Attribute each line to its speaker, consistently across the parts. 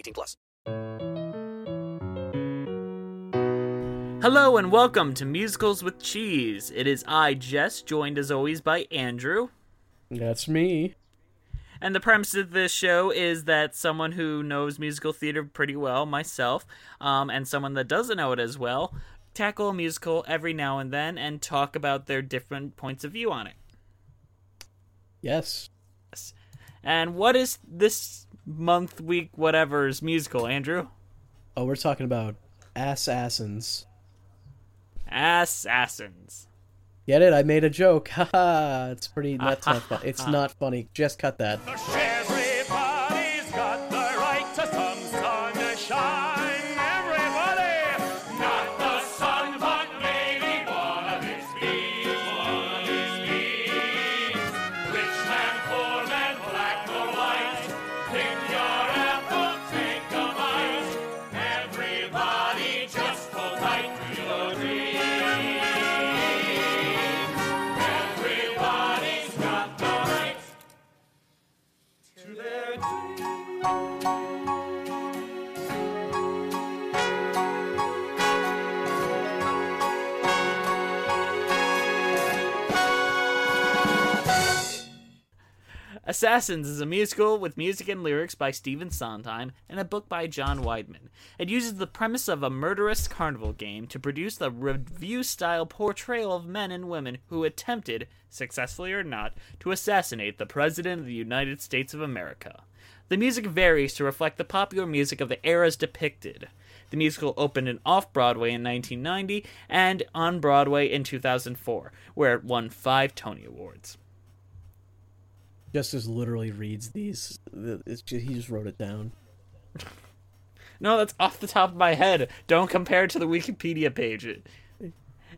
Speaker 1: 18 plus.
Speaker 2: Hello and welcome to Musicals with Cheese. It is I, Jess, joined as always by Andrew.
Speaker 3: That's me.
Speaker 2: And the premise of this show is that someone who knows musical theater pretty well, myself, um, and someone that doesn't know it as well, tackle a musical every now and then and talk about their different points of view on it.
Speaker 3: Yes.
Speaker 2: Yes. And what is this month, week, whatever's musical, Andrew?
Speaker 3: Oh, we're talking about Assassins.
Speaker 2: Assassins.
Speaker 3: Get it? I made a joke. Haha. it's pretty. That's not fun. It's not funny. Just cut that.
Speaker 2: Assassins is a musical with music and lyrics by Stephen Sondheim and a book by John Weidman. It uses the premise of a murderous carnival game to produce the review style portrayal of men and women who attempted, successfully or not, to assassinate the President of the United States of America. The music varies to reflect the popular music of the eras depicted. The musical opened in off Broadway in 1990 and on Broadway in 2004, where it won five Tony Awards.
Speaker 3: Just as literally reads these. Just, he just wrote it down.
Speaker 2: No, that's off the top of my head. Don't compare it to the Wikipedia page.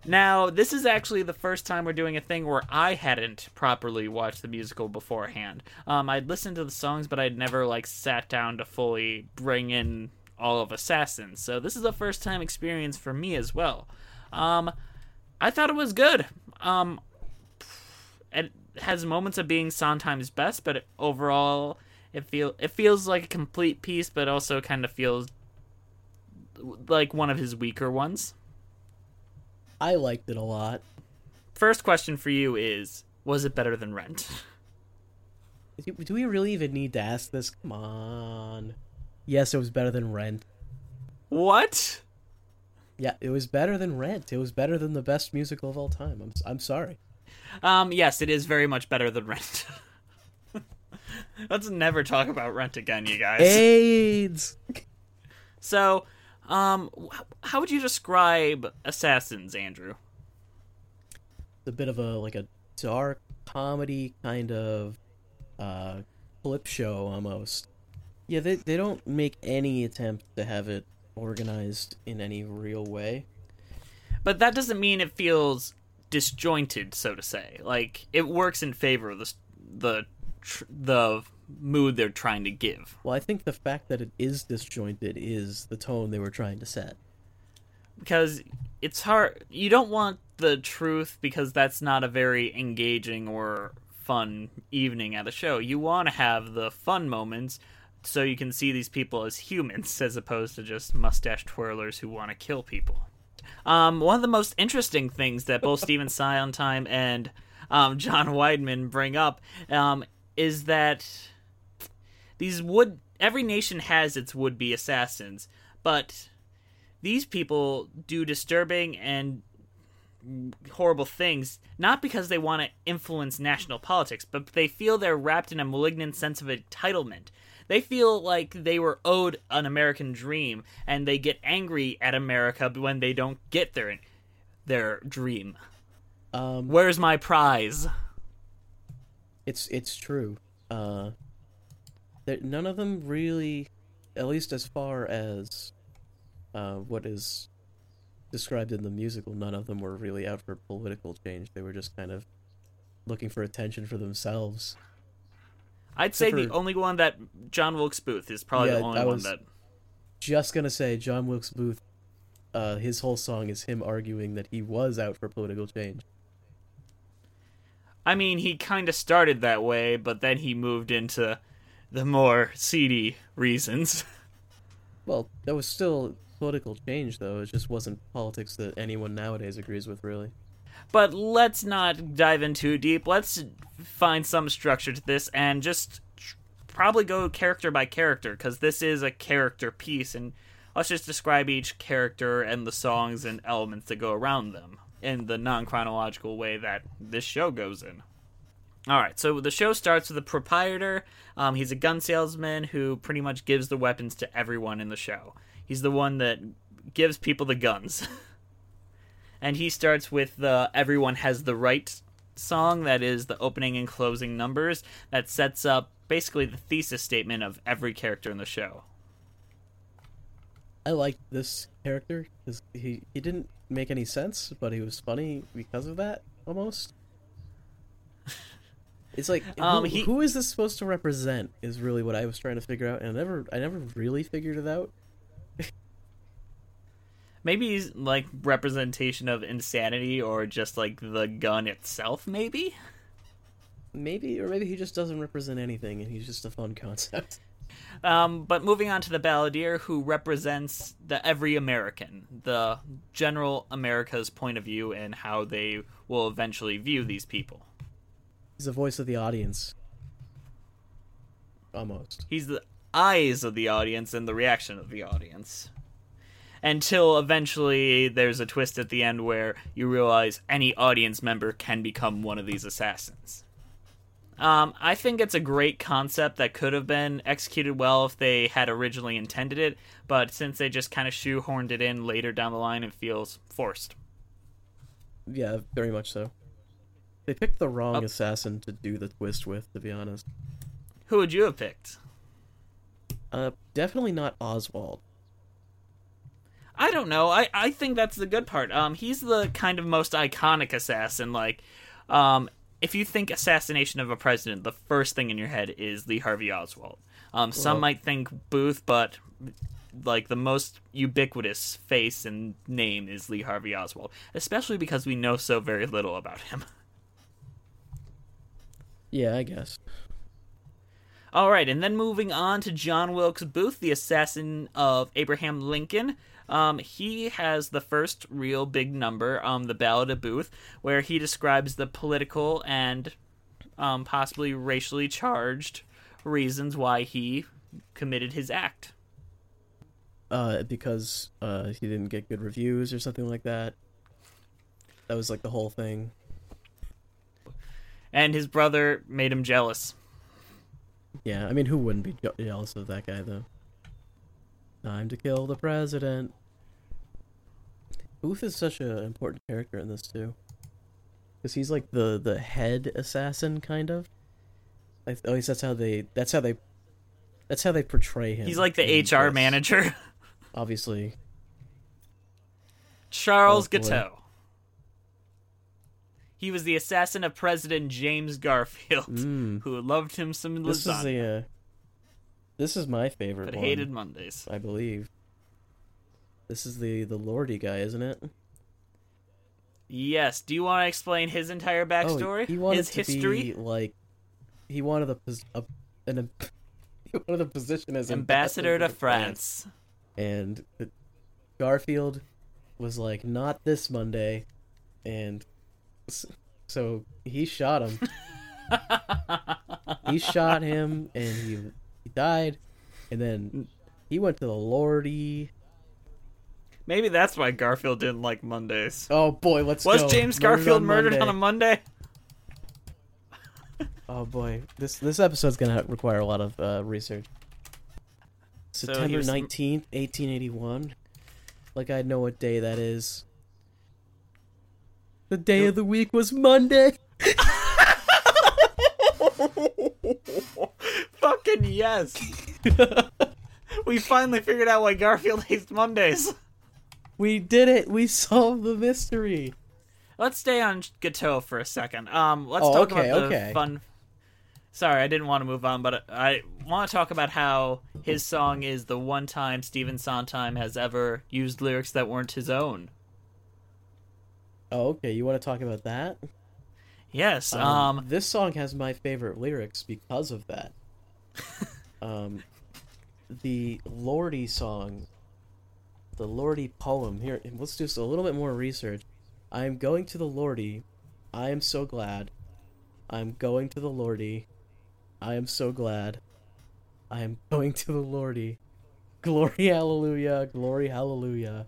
Speaker 2: Now, this is actually the first time we're doing a thing where I hadn't properly watched the musical beforehand. Um, I'd listened to the songs, but I'd never like sat down to fully bring in all of Assassins. So this is a first time experience for me as well. Um, I thought it was good. Um, it has moments of being Sondheim's best, but overall, it feel it feels like a complete piece, but also kind of feels like one of his weaker ones.
Speaker 3: I liked it a lot.
Speaker 2: First question for you is: Was it better than Rent?
Speaker 3: Do do we really even need to ask this? Come on. Yes, it was better than Rent.
Speaker 2: What?
Speaker 3: Yeah, it was better than Rent. It was better than the best musical of all time. I'm I'm sorry.
Speaker 2: Um, yes, it is very much better than Rent. Let's never talk about Rent again, you guys.
Speaker 3: AIDS.
Speaker 2: So, um, how would you describe Assassins, Andrew?
Speaker 3: It's a bit of a like a dark comedy kind of uh clip show almost. Yeah, they they don't make any attempt to have it organized in any real way.
Speaker 2: But that doesn't mean it feels disjointed, so to say. Like it works in favor of the the tr- the mood they're trying to give.
Speaker 3: Well, I think the fact that it is disjointed is the tone they were trying to set.
Speaker 2: because it's hard you don't want the truth because that's not a very engaging or fun evening at a show you want to have the fun moments so you can see these people as humans as opposed to just mustache twirlers who want to kill people Um, one of the most interesting things that both Stephen Sondheim and um, John Weidman bring up um, is that these would every nation has its would-be assassins, but these people do disturbing and horrible things not because they want to influence national politics, but they feel they're wrapped in a malignant sense of entitlement. They feel like they were owed an American dream, and they get angry at America when they don't get their their dream.
Speaker 3: Um,
Speaker 2: Where's my prize?
Speaker 3: It's it's true. Uh, none of them really, at least as far as uh, what is described in the musical, none of them were really out for political change. They were just kind of looking for attention for themselves.
Speaker 2: I'd say the only one that John Wilkes Booth is probably
Speaker 3: Yeah,
Speaker 2: the only one that.
Speaker 3: Just gonna say, John Wilkes Booth, uh, his whole song is him arguing that he was out for political change.
Speaker 2: I mean, he kind of started that way, but then he moved into the more seedy reasons.
Speaker 3: Well, that was still political change, though. It just wasn't politics that anyone nowadays agrees with, really.
Speaker 2: But let's not dive in too deep. Let's find some structure to this and just probably go character by character because this is a character piece, and let's just describe each character and the songs and elements that go around them in the non chronological way that this show goes in. All right, so the show starts with the proprietor. Um, he's a gun salesman who pretty much gives the weapons to everyone in the show. He's the one that gives people the guns. and he starts with the "Everyone Has the Right" song. That is the opening and closing numbers. That sets up basically the thesis statement of every character in the show.
Speaker 3: I liked this character because he, he didn't make any sense, but he was funny because of that, almost. It's like
Speaker 2: Um, he-
Speaker 3: who is this supposed to represent? Is really what I was trying to figure out, and I never I never really figured it out.
Speaker 2: Maybe he's like representation of insanity or just like the gun itself. Maybe.
Speaker 3: Maybe or maybe he just doesn't represent anything, and he's just a fun concept.
Speaker 2: Um, but moving on to the balladeer, who represents the every American, the general America's point of view and how they will eventually view these people.
Speaker 3: He's the voice of the audience, almost.
Speaker 2: He's the eyes of the audience and the reaction of the audience. Until eventually there's a twist at the end where you realize any audience member can become one of these assassins. Um, I think it's a great concept that could have been executed well if they had originally intended it, but since they just kind of shoehorned it in later down the line, it feels forced.
Speaker 3: Yeah, very much so. They picked the wrong
Speaker 2: Up-
Speaker 3: assassin to do the twist with, to be honest.
Speaker 2: Who would you have picked?
Speaker 3: Uh, definitely not Oswald.
Speaker 2: I don't know. I, I think that's the good part. Um, he's the kind of most iconic assassin. Like, um, if you think assassination of a president, the first thing in your head is Lee Harvey Oswald. Um, some
Speaker 3: Well-
Speaker 2: might think Booth, but like the most ubiquitous face and name is Lee Harvey Oswald, especially because we know so very little about him.
Speaker 3: Yeah, I guess.
Speaker 2: All right, and then moving on to John Wilkes Booth, the assassin of Abraham Lincoln. Um, he has the first real big number, um, the Ballad of Booth, where he describes the political and um, possibly racially charged reasons why he committed his act.
Speaker 3: Uh, because uh, he didn't get good reviews or something like that. That was like the whole thing.
Speaker 2: And his brother made him jealous.
Speaker 3: Yeah, I mean, who wouldn't be jealous of that guy though? Time to kill the president. Booth is such an important character in this too, because he's like the the head assassin, kind of. Like, at least that's how they. That's how they. That's how they portray him.
Speaker 2: He's like the HR
Speaker 3: this.
Speaker 2: manager,
Speaker 3: Obviously,
Speaker 2: Charles
Speaker 3: Oh, boy.
Speaker 2: Guiteau. He was the assassin of President James Garfield,
Speaker 3: Mm.
Speaker 2: who loved him some
Speaker 3: this is
Speaker 2: lasagna.
Speaker 3: the. Uh, this is my favorite
Speaker 2: but
Speaker 3: one.
Speaker 2: hated Mondays.
Speaker 3: I believe. This is the the Lordy guy, isn't it?
Speaker 2: Yes. Do you want to explain his entire oh, backstory?
Speaker 3: Oh, he wanted
Speaker 2: his
Speaker 3: to
Speaker 2: history?
Speaker 3: be like he wanted a, pos- a an he wanted a position as
Speaker 2: Ambassador to
Speaker 3: France.
Speaker 2: France.
Speaker 3: and Garfield was like, "Not this Monday," and so he shot him. he shot him, and he he died, and then he went to the Lordy.
Speaker 2: Maybe that's why Garfield didn't like Mondays.
Speaker 3: Oh boy, let's go.
Speaker 2: Was
Speaker 3: go.
Speaker 2: James
Speaker 3: Murdered
Speaker 2: Garfield
Speaker 3: on
Speaker 2: murdered on a Monday?
Speaker 3: Oh boy, this this episode's gonna require a lot of uh, research.
Speaker 2: So
Speaker 3: September nineteenth, eighteen eighty one. Like I know what day that is. The day of the week was Monday.
Speaker 2: Fucking yes. we finally figured out why Garfield hates Mondays.
Speaker 3: We did it. We solved the mystery.
Speaker 2: Let's stay on Guiteau for a second. Um, let's
Speaker 3: Oh,
Speaker 2: talk
Speaker 3: okay,
Speaker 2: about the
Speaker 3: okay.
Speaker 2: fun. Sorry, I didn't want to move on, but I want to talk about how his song is the one time Stephen Sondheim has ever used lyrics that weren't his own.
Speaker 3: Oh, okay. You want to talk about that?
Speaker 2: Yes. Um,
Speaker 3: this song has my favorite lyrics because of that. um, the Lordy song, the Lordy poem. Here, let's do a little bit more research. I am going to the Lordy. I am so glad. I'm going to the Lordy. I am so glad. I am going to the Lordy. Glory, hallelujah. Glory, hallelujah.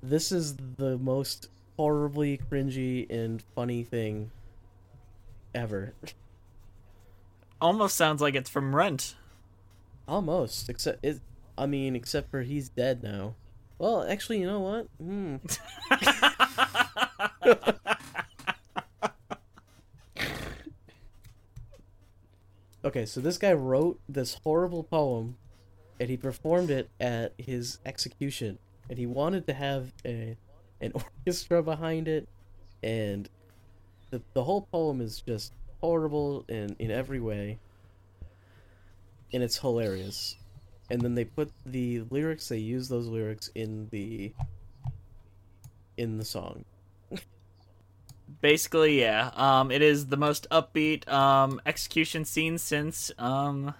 Speaker 3: This is the most horribly cringy and funny thing ever.
Speaker 2: almost sounds like it's from Rent.
Speaker 3: Almost, except it. I mean, except for he's dead now. Well, actually, you know what? Hmm. okay, so this guy wrote this horrible poem, and he performed it at his execution, and he wanted to have a an orchestra behind it, and the the whole poem is just horrible in in every way and it's hilarious. And then they put the lyrics, they use those lyrics in the in the song.
Speaker 2: Basically, yeah. Um, it is the most upbeat um execution scene since um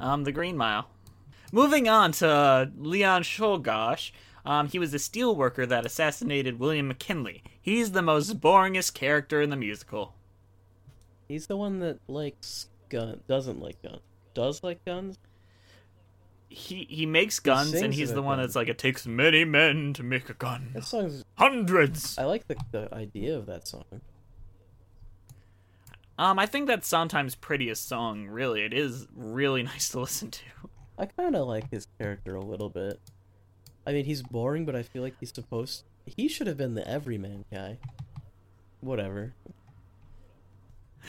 Speaker 2: um the Green Mile. Moving on to Leon Czolgosz. Um, he was a steel worker that assassinated William McKinley. He's the most boringest character in the musical.
Speaker 3: He's the one that likes gun doesn't like gun. Does like guns?
Speaker 2: He he makes guns, and he's the one that's like, it takes many men to make a gun.
Speaker 3: That song's
Speaker 2: Hundreds.
Speaker 3: I like the, the idea of that song.
Speaker 2: Um, I think that's Sondheim's prettiest song. Really, it is really nice to listen to.
Speaker 3: I kind of like his character a little bit. I mean, he's boring, but I feel like he's supposed. He should have been the everyman guy. Whatever.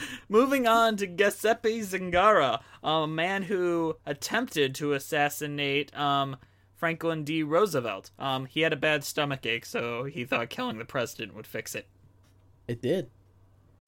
Speaker 2: Moving on to Giuseppe Zangara, a man who attempted to assassinate um, Franklin D. Roosevelt. Um, he had a bad stomach ache, so he thought killing the president would fix it.
Speaker 3: It did.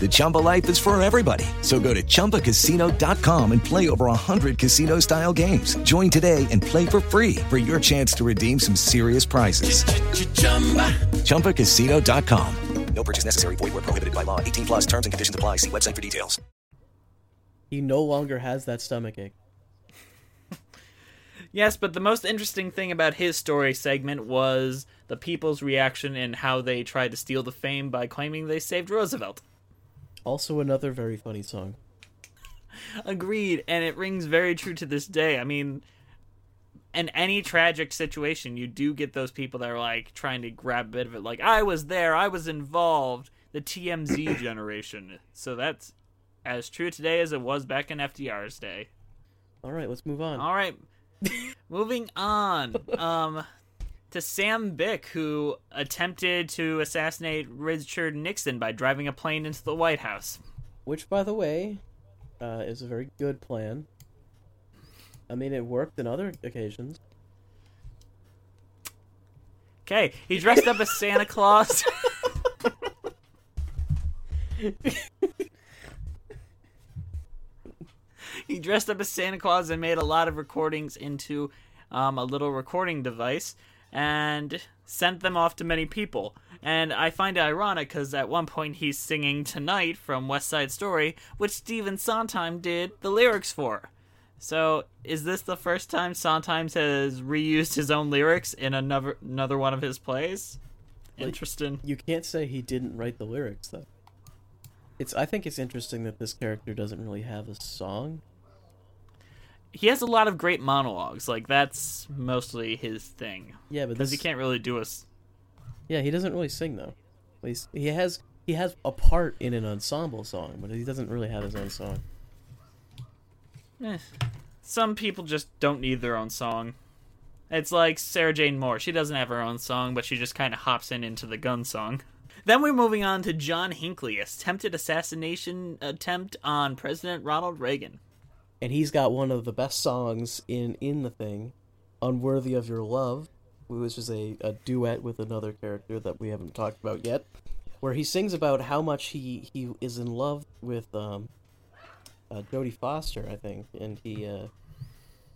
Speaker 4: The Chumba life is for everybody. So go to ChumbaCasino.com and play over 100 casino style games. Join today and play for free for your chance to redeem some serious prizes. ChumbaCasino.com.
Speaker 1: No purchase necessary. Void where prohibited by law. 18 plus terms and conditions apply. See website for details.
Speaker 3: He no longer has that stomach ache.
Speaker 2: Yes, but the most interesting thing about his story segment was the people's reaction and how they tried to steal the fame by claiming they saved Roosevelt.
Speaker 3: Also, another very funny song.
Speaker 2: Agreed, and it rings very true to this day. I mean, in any tragic situation, you do get those people that are like trying to grab a bit of it, like, I was there, I was involved, the TMZ generation. So that's as true today as it was back in FDR's day.
Speaker 3: All right, let's move on.
Speaker 2: All right. Moving on. Um to Sam Byck who attempted to assassinate Richard Nixon by driving a plane into the White House.
Speaker 3: Which, by the way, uh, is a very good plan. I mean, it worked in other occasions.
Speaker 2: Okay, he dressed up as Santa Claus. he dressed up as Santa Claus and made a lot of recordings into um, a little recording device and sent them off to many people. And I find it ironic because at one point he's singing Tonight from West Side Story, which Stephen Sondheim did the lyrics for. So, is this the first time Sondheim has reused his own lyrics in another another one of his plays? Interesting.
Speaker 3: You can't say he didn't write the lyrics, though. It's. I think it's interesting that this character doesn't really have a song.
Speaker 2: He has a lot of great monologues. Like that's mostly his thing.
Speaker 3: Yeah, but
Speaker 2: because he can't really do a.
Speaker 3: Yeah, he doesn't really sing though. He's, he has he has a part in an ensemble song, but he doesn't really have his own song.
Speaker 2: eh. Some people just don't need their own song. It's like Sarah Jane Moore. She doesn't have her own song, but she just kind of hops in into the gun song. Then we're moving on to John Hinckley, attempted assassination attempt on President Ronald Reagan.
Speaker 3: And he's got one of the best songs in in the thing, "Unworthy of Your Love," which is a, a duet with another character that we haven't talked about yet, where he sings about how much he he is in love with um, uh, Jodie Foster, I think, and he uh,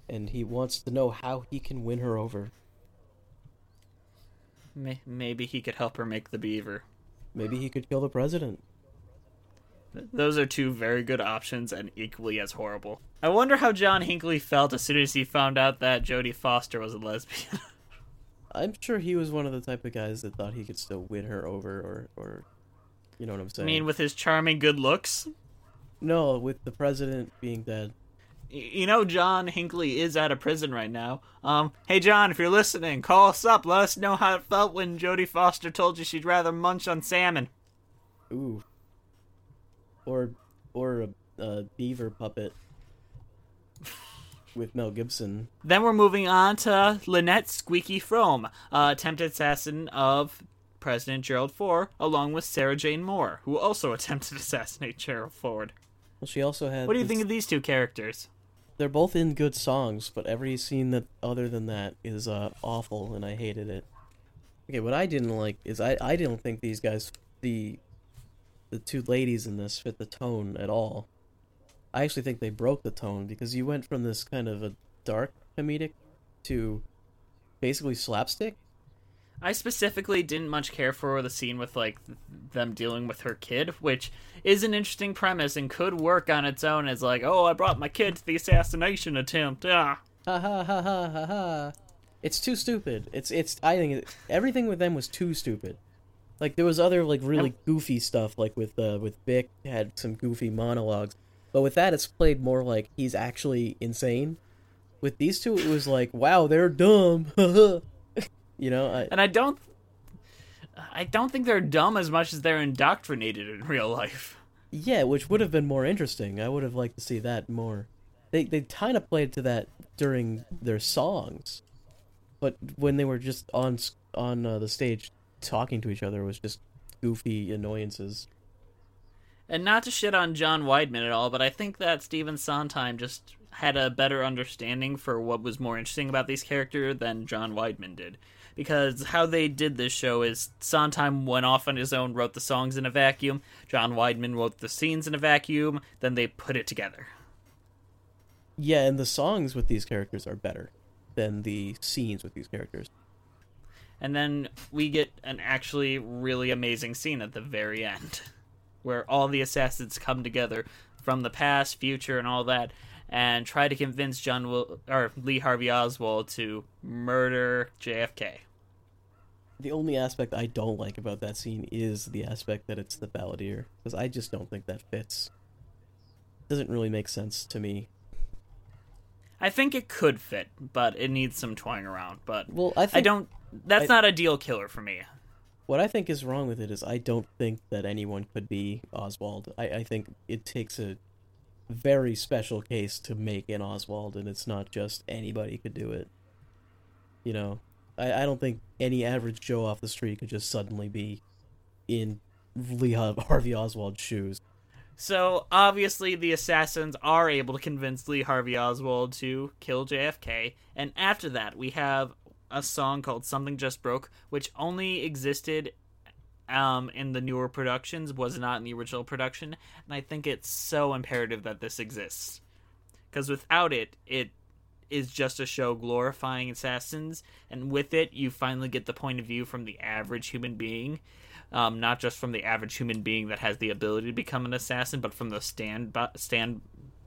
Speaker 3: and he wants to know how he can win her over.
Speaker 2: Maybe he could help her make the beaver.
Speaker 3: Maybe he could kill the president.
Speaker 2: Th- Those are two very good options and equally as horrible. I wonder how John Hinckley felt as soon as he found out that Jodie Foster was a lesbian.
Speaker 3: I'm sure he was one of the type of guys that thought he could still win her over, or or, you know what I'm saying.
Speaker 2: I mean, with his charming good looks.
Speaker 3: no, with the president being dead.
Speaker 2: You know, John Hinckley is out of prison right now. Um, hey John, if you're listening, call us up. Let us know how it felt when Jodie Foster told you she'd rather munch on salmon.
Speaker 3: Ooh. Or or a, a beaver puppet with Mel Gibson.
Speaker 2: Then we're moving on to Lynette Squeaky Fromme, uh, attempted assassin of President Gerald Ford, along with Sarah Jane Moore, who also attempted to assassinate Gerald Ford.
Speaker 3: Well, she also had.
Speaker 2: What do you
Speaker 3: this-
Speaker 2: think of these two characters?
Speaker 3: They're both in good songs, but every scene that other than that is uh, awful, and I hated it. Okay, what I didn't like is I I didn't think these guys the the two ladies in this fit the tone at all. I actually think they broke the tone because you went from this kind of a dark comedic to basically slapstick.
Speaker 2: I specifically didn't much care for the scene with like them dealing with her kid, which is an interesting premise and could work on its own as like, oh, I brought my kid to the assassination attempt. Ah.
Speaker 3: Ha ha ha ha ha ha. It's too stupid. It's it's. I think it, everything with them was too stupid. Like there was other like really goofy stuff, like with uh, with Byck had some goofy monologues, but with that it's played more like he's actually insane. With these two, it was like, wow, they're dumb. you know, I,
Speaker 2: And I don't I don't think they're dumb as much as they're indoctrinated in real life.
Speaker 3: yeah, which would have been more interesting. I would have liked to see that more. They they kind of played to that during their songs, but when they were just on on uh, the stage talking to each other, was just goofy annoyances.
Speaker 2: And not to shit on John Weidman at all, but I think that Stephen Sondheim just had a better understanding for what was more interesting about these characters than John Weidman did. Because how they did this show is Sondheim went off on his own, wrote the songs in a vacuum. John Weidman wrote the scenes in a vacuum. Then they put it together.
Speaker 3: Yeah, and the songs with these characters are better than the scenes with these characters.
Speaker 2: And then we get an actually really amazing scene at the very end, where all the assassins come together from the past, future, and all that, and try to convince John Will- or Lee Harvey Oswald to murder JFK.
Speaker 3: The only aspect I don't like about that scene is the aspect that it's the balladeer, because I just don't think that fits. It Doesn't really make sense to me.
Speaker 2: I think it could fit, but it needs some toying around. But
Speaker 3: Well, I
Speaker 2: I don't. That's
Speaker 3: I-
Speaker 2: not a deal killer for me.
Speaker 3: what I think is wrong with it is I don't think that anyone could be Oswald. I, I think it takes a very special case to make an Oswald, and it's not just anybody could do it. You know, I, I don't think any average Joe off the street could just suddenly be in Lee Harvey Oswald's shoes.
Speaker 2: So obviously, the assassins are able to convince Lee Harvey Oswald to kill JFK, and after that, we have a song called "Something Just Broke," which only existed um, in the newer productions, was not in the original production, and I think it's so imperative that this exists. Because without it, it is just a show glorifying assassins, and with it, you finally get the point of view from the average human being, um, not just from the average human being that has the ability to become an assassin, but from the stand stand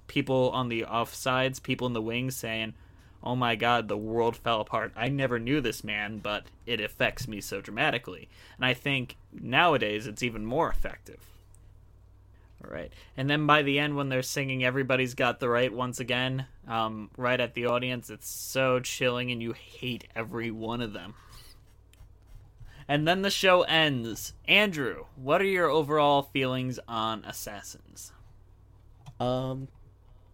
Speaker 2: people on the offsides, people in the wings saying, "Oh my God, the world fell apart. I never knew this man, but it affects me so dramatically." And I think nowadays it's even more effective. All right. And then by the end, when they're singing Everybody's Got the Right once again, um, right at the audience, it's so chilling and you hate every one of them. And then the show ends. Andrew, what are your overall feelings on Assassins?
Speaker 3: Um,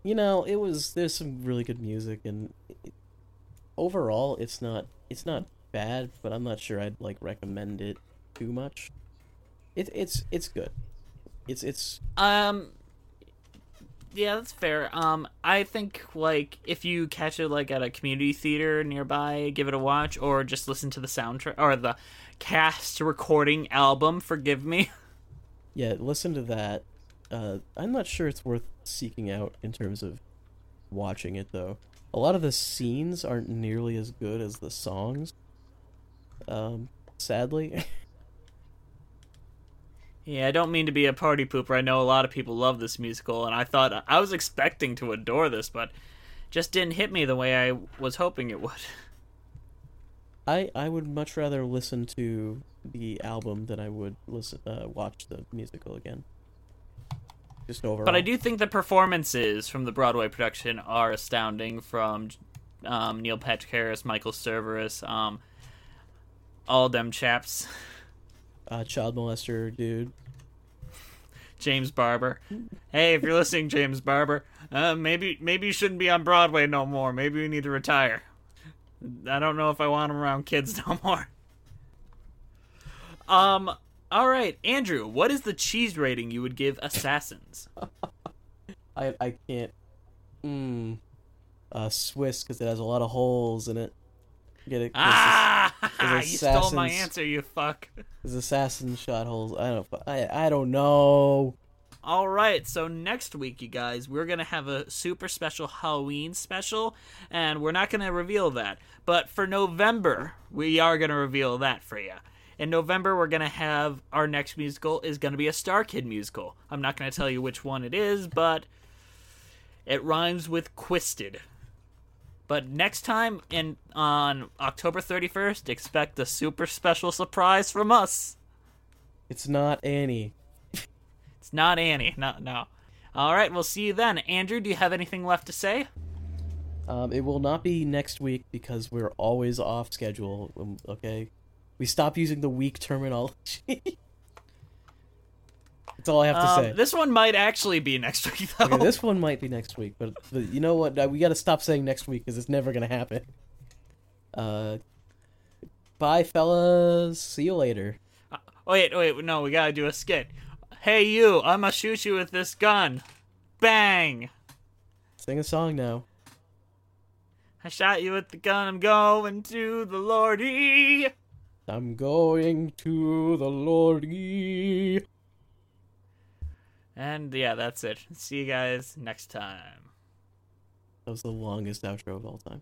Speaker 3: you know, it was there's some really good music, and it, overall, it's not it's not bad, but I'm not sure I'd like recommend it too much. It it's it's good. It's it's
Speaker 2: Um yeah, that's fair. Um I think like if you catch it like at a community theater nearby, give it a watch or just listen to the soundtrack or the cast recording album, forgive me.
Speaker 3: yeah. Listen to that. Uh, I'm not sure it's worth seeking out in terms of watching it though. A lot of the scenes aren't nearly as good as the songs. Um, sadly.
Speaker 2: Yeah, I don't mean to be a party pooper. I know a lot of people love this musical, and I thought I was expecting to adore this, but just didn't hit me the way I was hoping it would.
Speaker 3: I I would much rather listen to the album than I would listen uh, watch the musical again. Just overall.
Speaker 2: But I do think the performances from the Broadway production are astounding. From um, Neil Patrick Harris, Michael Cerveris, um, all them chaps,
Speaker 3: uh, child molester dude.
Speaker 2: James Barbour. Hey, if you're listening, James Barbour, uh, maybe maybe you shouldn't be on Broadway no more. Maybe you need to retire. I don't know if I want him around kids no more. Um. All right, Andrew. What is the cheese rating you would give Assassins?
Speaker 3: I I can't. Mm. Uh, Swiss because it has a lot of holes in it. Get it?
Speaker 2: Ah! You stole my answer, you fuck.
Speaker 3: There's assassin shot holes. I don't. I I don't know.
Speaker 2: All right, so next week, you guys, we're going to have a super special Halloween special, and we're not going to reveal that. But for November, we are going to reveal that for you. In November, we're going to have our next musical is going to be a Star Kid musical. I'm not going to tell you which one it is, but it rhymes with Quisted. But next time, in on October 31st, expect a super special surprise from us.
Speaker 3: It's not Annie.
Speaker 2: It's not Annie. No, no. All right, we'll see you then. Andrew, do you have anything left to say?
Speaker 3: Um, it will not be next week because we're always off schedule. um, Okay, we stop using the weak terminology. That's all I have to
Speaker 2: Um,
Speaker 3: say.
Speaker 2: this one might actually be next week, though.
Speaker 3: Okay, this one might be next week, but, but you know what? Uh, We got to stop saying next week because it's never gonna happen. Uh, bye, fellas. See you later.
Speaker 2: Oh, wait, wait, no, we gotta do a skit. Hey, you, I'm gonna shoot you with this gun. Bang!
Speaker 3: Sing a song now.
Speaker 2: I shot you with the gun, I'm going to the Lordy.
Speaker 3: I'm going to the Lordy.
Speaker 2: And yeah, that's it. See you guys next time.
Speaker 3: That was the longest outro of all time.